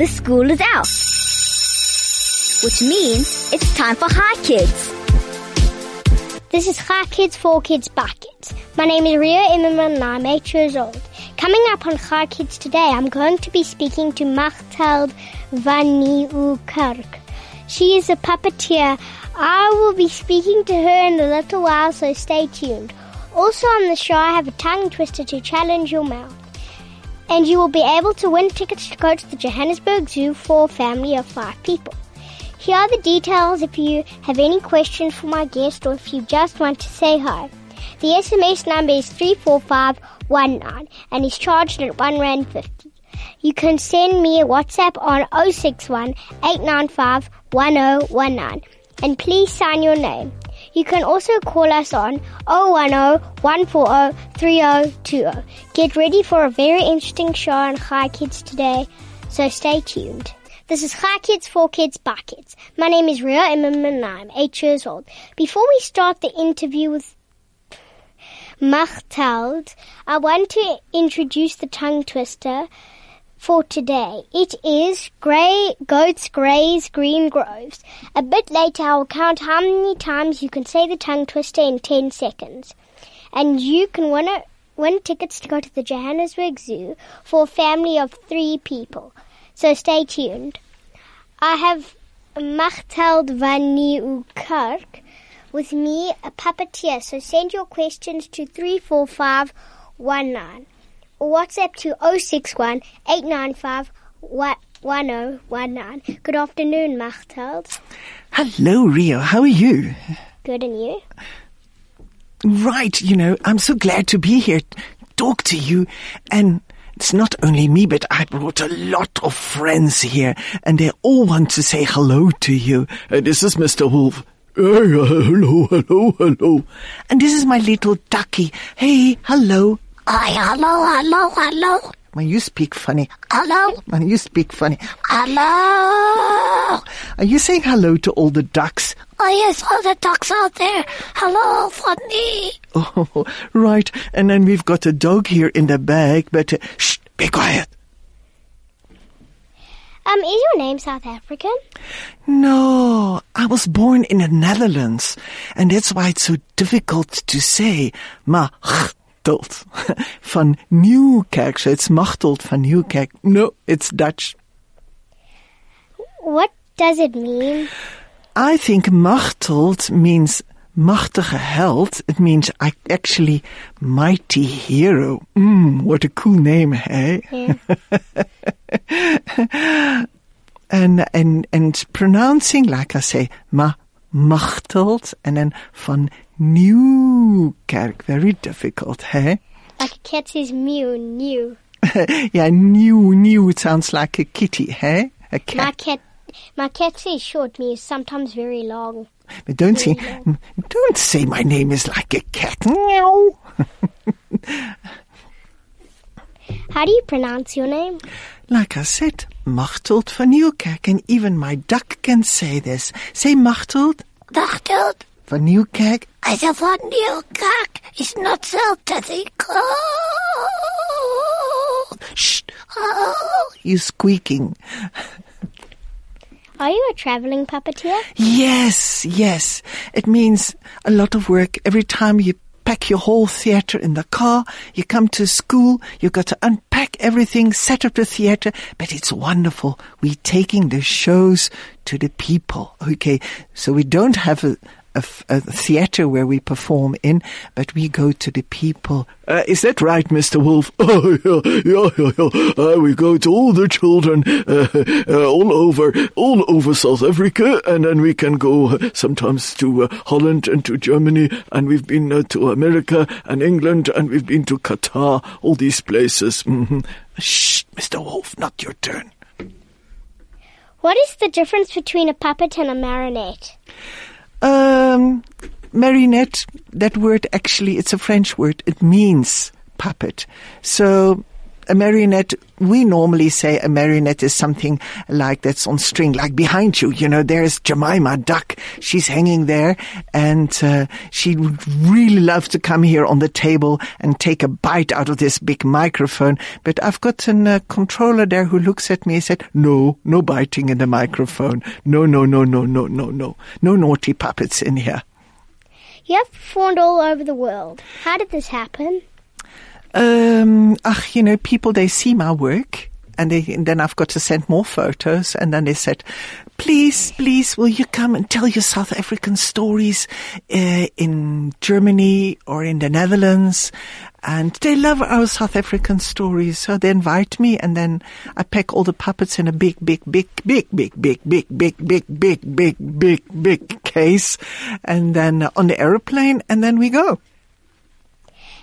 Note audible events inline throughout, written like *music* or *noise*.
the school is out. Which means it's time for Hi Kids. This is Hi Kids for Kids Kids. My name is Ria Immerman and I'm 8 years old. Coming up on Hi Kids today, I'm going to be speaking to Machteld van Nieuwkerk. She is a puppeteer. I will be speaking to her in a little while, so stay tuned. Also on the show, I have a tongue twister to challenge your mouth. And you will be able to win tickets to go to the Johannesburg Zoo for a family of five people. Here are the details if you have any questions for my guest or if you just want to say hi. The SMS number is 34519 and is charged at 1 Rand 50. You can send me a WhatsApp on 061 895 1019 and please sign your name. You can also call us on 010 140 3020. Get ready for a very interesting show on Hi Kids today, so stay tuned. This is Hi Kids for Kids by Kids. My name is Ria Immerman and I'm eight years old. Before we start the interview with Machteld, I want to introduce the tongue twister for today. It is grey goats graze green groves. A bit later I will count how many times you can say the tongue twister in 10 seconds. And you can win, a, win tickets to go to the Johannesburg Zoo for a family of three people. So stay tuned. I have Machteld van Nieuwkerk with me, a puppeteer. So send your questions to 34519 or WhatsApp to 061 895 1019. Good afternoon, Machteld. Hello, Rio. How are you? Good, and you? Right, you know, I'm so glad to be here, talk to you, and it's not only me, but I brought a lot of friends here, and they all want to say hello to you. Uh, this is Mr. Wolf. Hey, uh, hello, hello, hello. And this is my little ducky. Hey, hello. Hi, hello, hello, hello. When you speak funny. Hello? When you speak funny. Hello? Are you saying hello to all the ducks? Oh, yes, all the ducks out there. Hello, funny. Oh, right. And then we've got a dog here in the bag, but uh, shh, be quiet. Um, is your name South African? No, I was born in the Netherlands, and that's why it's so difficult to say. Machteld *laughs* van Nieuwkerk. So it's Machteld van Nieuwkerk. No, it's Dutch. What does it mean? I think Machteld means machtige held. It means I actually mighty hero. Mm, what a cool name, hey? Yeah. and and and pronouncing like I say, ma Machteld, and then van Nieuwkerk. Very difficult, hey? like *laughs* a cat says mew, new. yeah, *laughs* new, new. Sounds like a kitty, hey? A cat. My cat. my cat says short mew, is sometimes very long. But don't say, don't say my name is like a cat. Meow. *laughs* How do you pronounce your name? Like I said, Machteld van Nieuwkerk, and even my duck can say this. Say Machteld Machteld. van Nieuwkerk. Als je van Nieuwkerk is not so difficult. Shh, Oh, you squeaking. Are you a traveling puppeteer? Yes, yes. It means a lot of work. Every time you pack your whole theater in the car, you come to school, you've got to unpack everything, set up the theater, but it's wonderful. We're taking the shows to the people. Okay. So we don't have a, a a theater where we perform in, but we go to the people. Uh, is that right, Mr. Wolf? *laughs* Oh, yeah, yeah, yeah. Uh, we go to all the children uh, uh, all over, all over South Africa, and then we can go uh, sometimes to uh, Holland and to Germany, and we've been to America and England, and we've been to Qatar, all these places. hmm Shh, Mr. Wolf, not your turn. What is the difference between a puppet and a marionette? Um, marionette, that word actually, it's a French word. It means puppet. So, a marionette, we normally say a marionette is something like that's on string, like behind you. You know, there's Jemima Duck. She's hanging there and uh, she would really love to come here on the table and take a bite out of this big microphone. But I've got a uh, controller there who looks at me and said, no, no biting in the microphone. No, no, no, no, no, no, no. No naughty puppets in here. You have performed all over the world. How did this happen? Um, ach, you know, people, they see my work and, they, and then I've got to send more photos and then they said, please, please, will you come and tell your South African stories uh, in Germany or in the Netherlands? And they love our South African stories. So they invite me and then I pack all the puppets in a big, big, big, big, big, big, big, big, big, big, big, big, big case. And then on the aeroplane and then we go.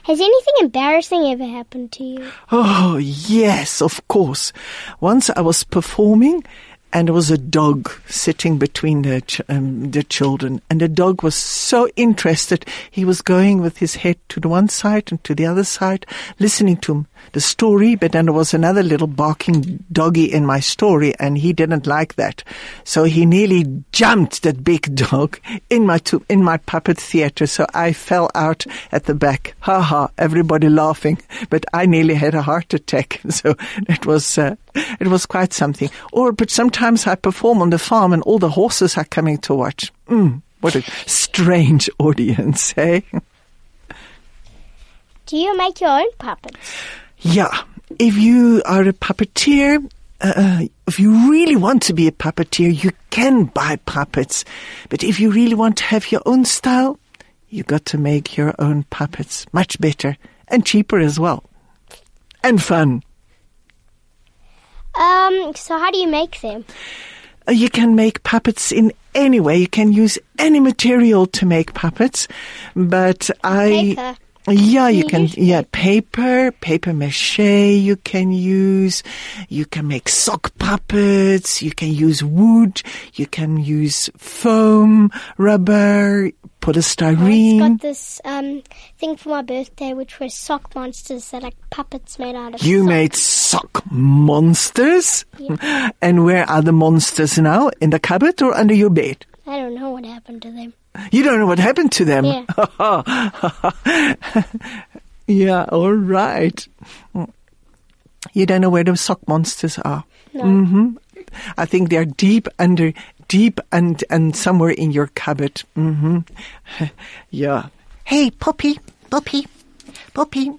Has anything embarrassing ever happened to you? Oh, yes, of course. Once I was performing and there was a dog sitting between the, ch- um, the children and the dog was so interested he was going with his head to the one side and to the other side listening to the story but then there was another little barking doggy in my story and he didn't like that. So he nearly jumped that big *laughs* dog in my tu- in my puppet theater. So i fell out at the back. Ha ha everybody laughing but i nearly had a heart attack. *laughs* So it was uh, it was quite something. Or but sometimes i perform on the farm and all the horses are coming to watch. Mm, what a strange *laughs* audience eh? Do you make your own puppets? Yeah, if you are a puppeteer, uh, if you really want to be a puppeteer, you can buy puppets. But if you really want to have your own style, you got to make your own puppets. Much better and cheaper as well. And fun. Um, so how do you make them? Uh, You can make puppets in any way. You can use any material to make puppets. But I. Paper. Yeah, you can, yeah, paper, paper mache you can use. You can make sock puppets. You can use wood. You can use foam, rubber, polystyrene. I got this um thing for my birthday, which was sock monsters that are puppets made out of. You sock. made sock monsters? Yeah. *laughs* And where are the monsters now? In the cupboard or under your bed? I don't know what happened to them. You don't know what happened to them? Yeah. *laughs* yeah, all right. You don't know where the sock monsters are? No. hmm I think they're deep under, deep and, and somewhere in your cupboard. hmm *laughs* yeah. Hey, Poppy, Poppy, Poppy.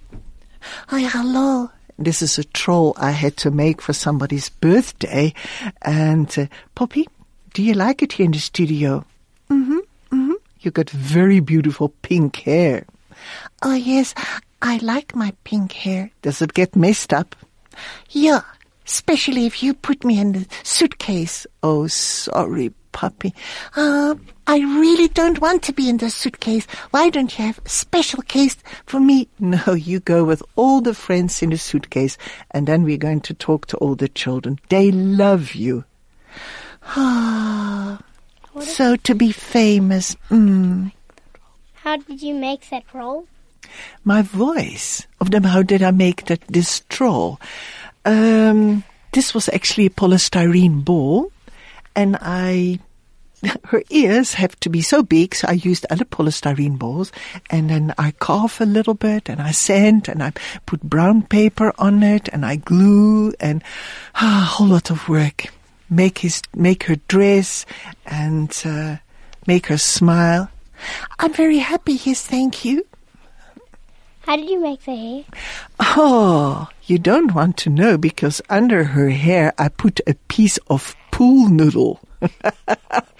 Hi, hello. This is a troll I had to make for somebody's birthday. And, uh, Poppy, do you like it here in the studio? Mm-hmm, mm-hmm. You got very beautiful pink hair. Oh, yes, I like my pink hair. Does it get messed up? Yeah, especially if you put me in the suitcase. Oh, sorry, puppy. Uh, I really don't want to be in the suitcase. Why don't you have a special case for me? No, you go with all the friends in the suitcase, and then we're going to talk to all the children. They love you. Ah, *sighs* so to be famous. Mm. How did you make that roll? my voice of them. How did I make that this straw? Um, this was actually a polystyrene ball, and I. *laughs* Her ears have to be so big, so I used other polystyrene balls, and then I carve a little bit, and I sand, and I put brown paper on it, and I glue, and *sighs* ah, a whole lot of work. Make his, make her dress, and uh, make her smile. I'm very happy. Yes, thank you. How did you make the hair? Oh, you don't want to know because under her hair I put a piece of pool noodle. *laughs*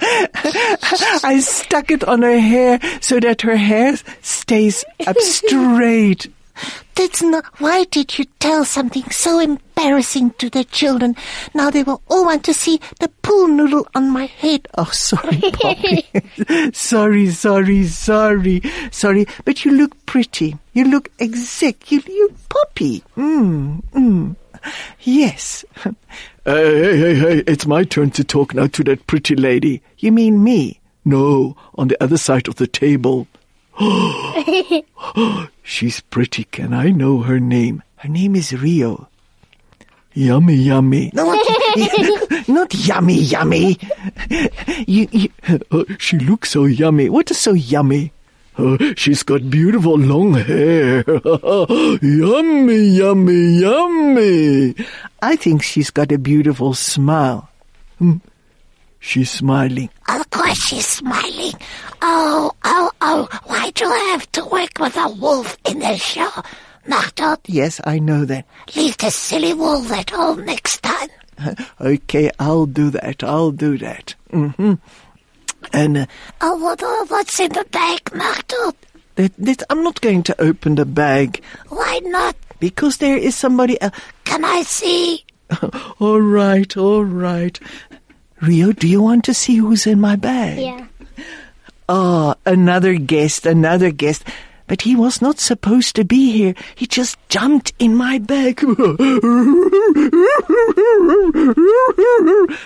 I stuck it on her hair so that her hair stays up *laughs* straight. That's not. Why did you tell something so embarrassing to the children? Now they will all want to see the pool noodle on my head. Oh, sorry, *laughs* Poppy. *laughs* sorry, sorry, sorry, sorry. But you look pretty. You look exact. You, you Poppy. Mm, mm. Yes. Uh, hey, hey, hey, it's my turn to talk now to that pretty lady. You mean me? No, on the other side of the table. *gasps* *gasps* She's pretty. Can I know her name? Her name is Rio. Yummy, yummy. Not, *laughs* not yummy, yummy. You, you, Uh, she looks so yummy. what is so yummy? Uh, she's got beautiful long hair. *laughs* yummy, yummy, yummy. I think she's got a beautiful smile. She's smiling. Of course she's smiling. Oh, oh, oh, why do I have to work with a wolf in the show? Machtel, Yes, I know that. leave the silly wolf at home next time. *laughs* Okay, I'll do that. I'll do that. Mm-hmm. And uh, Oh, what, oh, what's in the bag, Machtel? that, that, I'm not going to open the bag Why not? because there is somebody else. Can I see? *laughs* all right, all right. Rio, do you want to see who's in my bag? Yeah. Ah, another guest, another guest. But he was not supposed to be here. He just jumped in my bag.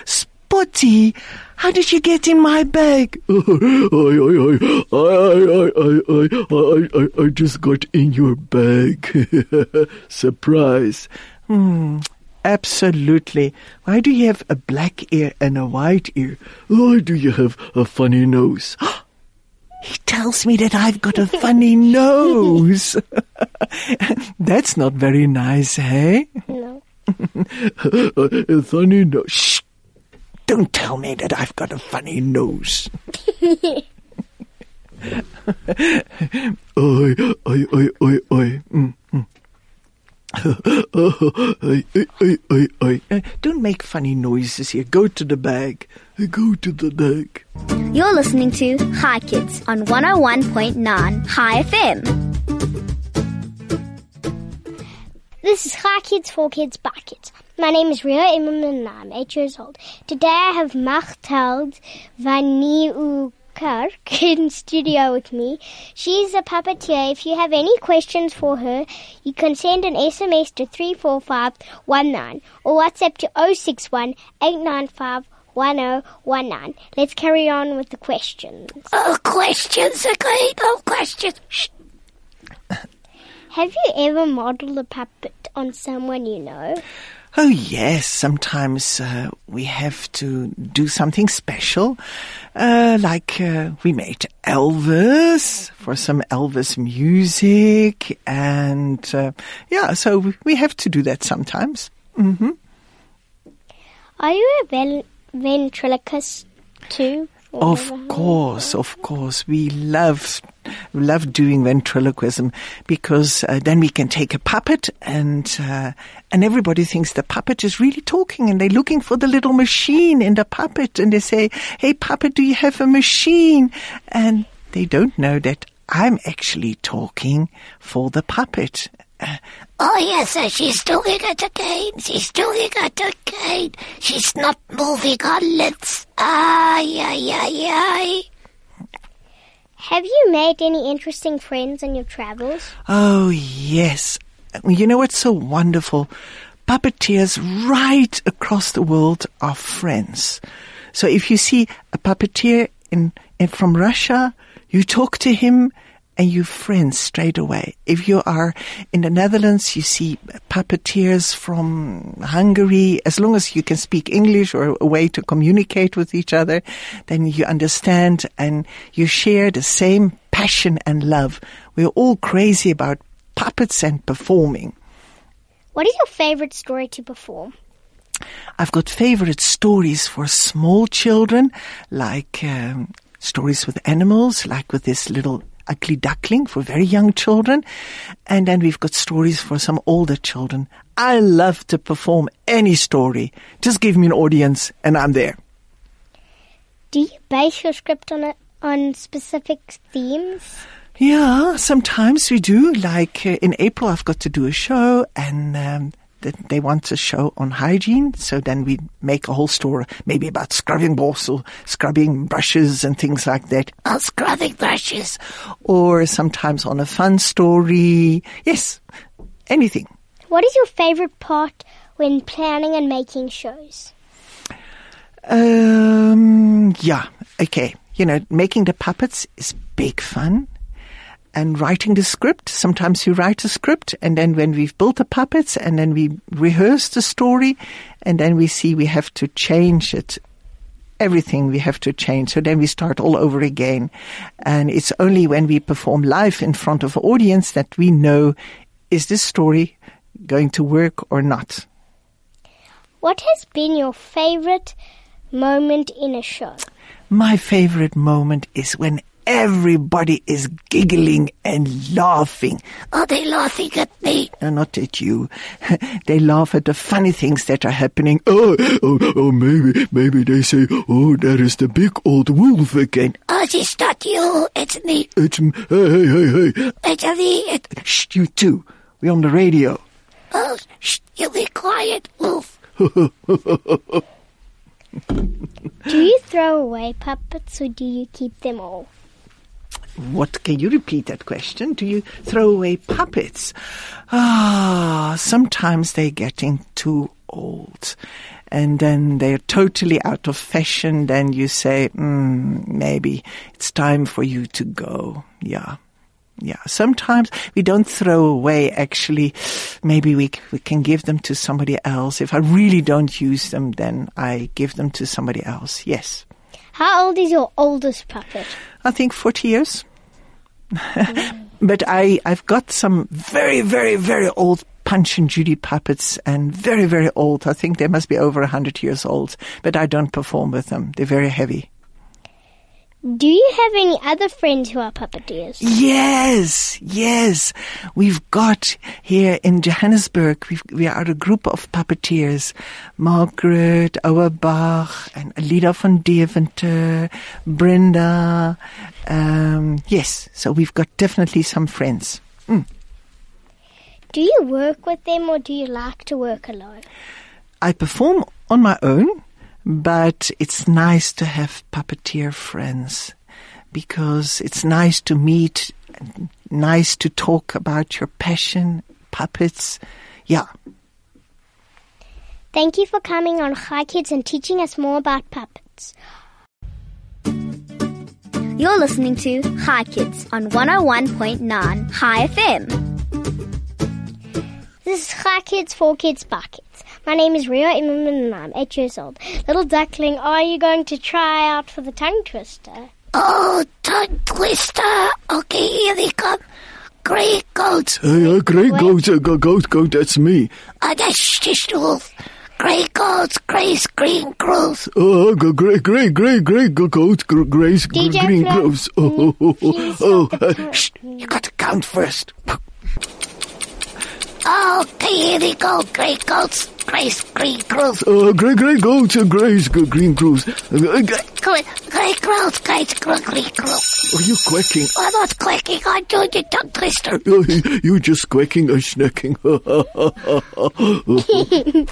Spotty, how did you get in my bag? I, I, I, I, I, I, I, I, I just got in your bag. Surprise. Hmm, absolutely. Why do you have a black ear and a white ear? Why do you have a funny nose? *gasps* He tells me that I've got a funny *laughs* nose. *laughs* That's not very nice, hey? No. *laughs* a funny nose. Shh! Don't tell me that I've got a funny nose. Oi, oi, oi, oi, oi. Mm, mm. Oi, oi, oi, oi, oi. Uh, *laughs* don't make funny noises here. Go to the bag. Go to the bag. You're listening to Hi Kids on 101.9 Hi FM. This is Hi Kids for Kids by Kids. My name is Ria Immerman and I'm eight years old. Today I have Machteld van Nieuwkerk in studio with me. She's a puppeteer. If you have any questions for her, you can send an SMS to 34519 or WhatsApp to 061 895 1019. Let's carry on with the questions. Oh, questions again. Oh, questions. Shh. Have you ever modeled a puppet on someone you know? Oh, yes. Sometimes uh, we have to do something special. Uh, like uh, we made Elvis for some Elvis music. And uh, yeah, so we- have to do that sometimes. hmm Are you a ven- ventriloquist too? Of course, of course. We love, love doing ventriloquism because uh, then we can take a puppet and, uh, and everybody thinks the puppet is really talking and they're looking for the little machine in the puppet and they say, Hey puppet, do you have a machine? And they don't know that I'm actually talking for the puppet. Uh, Oh, yes, uh, she's doing it again. She's doing it again. She's not moving her lips. Ay, ay, ay, ay. Have you made any interesting friends on your travels? Oh, yes. You know what's so wonderful? Puppeteers right across the world are friends. So if you see a puppeteer in, in from Russia, you talk to him and you're friends straight away. If you are in the Netherlands, you see puppeteers from Hungary. As long as you can speak English or a way to communicate with each other, then you understand and you share the same passion and love. We're all crazy about puppets and performing. What is your favorite story to perform? I've got favorite stories for small children, like um, stories with animals, like with this little ugly duckling for very young children. And then we've got stories for some older children. I love to perform any story. Just give me an audience and I'm there. Do you base your script on a, on specific themes? Yeah, sometimes we do. Like uh, in April, I've got to do a show, and um, they want a show on hygiene. So then we make a whole story, maybe about scrubbing or scrubbing brushes and things like that. Oh, scrubbing brushes. Or sometimes on a fun story. Yes, anything. What is your favorite part when planning and making shows? Um, yeah, okay. You know, making the puppets is big fun. And writing the script. Sometimes we write a script and then when we've built the puppets and then we rehearse the story and then we see we have to change it. Everything we have to change. So then we start all over again. And it's only when we perform live in front of an audience that we know is this story going to work or not. What has been your favorite moment in a show? My favorite moment is when everybody is giggling and laughing. Are they laughing at me? No, not at you. *laughs* they laugh at the funny things that are happening. Oh, oh, oh, maybe, maybe they say, oh, that is the big old wolf again. Oh, it's not you. It's me. It's, m- hey, hey, hey, hey. It's me. It, Shh, you too. We're on the radio. oh, shh, you be quiet, wolf. *laughs* Do you throw away puppets or do you keep them all? What can you repeat that question? Do you throw away puppets? Ah, sometimes they're getting too old. And then they're totally out of fashion. Then you say, mm, maybe it's time for you to go. Yeah. Yeah. Sometimes we don't throw away. Actually, maybe we, we can give them to somebody else. If I really don't use them, then I give them to somebody else. Yes. How old is your oldest puppet? I think 40 years. *laughs* but I, I've got some very, very, very old Punch and Judy puppets and very, very old. I think they must be over 100 years old, but I don't perform with them. They're very heavy. Do you have any other friends who are puppeteers? Yes, yes. We've got here in Johannesburg, we've, we are a group of puppeteers. Margaret Auerbach and Alida van Deventer, Brenda. Um, yes, so we've got definitely some friends. Do you work with them or do you like to work alone? I perform on my own, but it's nice to have puppeteer friends because it's nice to meet, nice to talk about your passion, puppets. Yeah. Thank you for coming on Hi Kids and teaching us more about puppets. You're listening to Hi Kids on 101.9 Hi FM. This is Hi Kids, for Kids, Kids. My name is Ria Immerman and I'm eight years old. Little duckling, are you going to try out for the tongue twister? Oh, tongue twister. Okay, here they come. Grey goats. Hey, uh, grey goat, uh, go- goat, goat, that's me. Oh, that's just wolf. Grey goats, grey's green grows. Oh, go- grey, grey, grey, grey, go- goat, gr- grey's gr- DJ green Flo, grows. Oh, oh, oh, please oh, uh, shh, you got to count first. Oh okay, here they go. Grey goats, grey's green grows. Uh, grey, grey goat, uh, grey's gr- green grows. Uh, Grey, grey grows, grey's green green are you quacking? I'm not quacking, I'm doing the tongue twister. Uh, *laughs* you just quacking or snacking. *laughs* *laughs*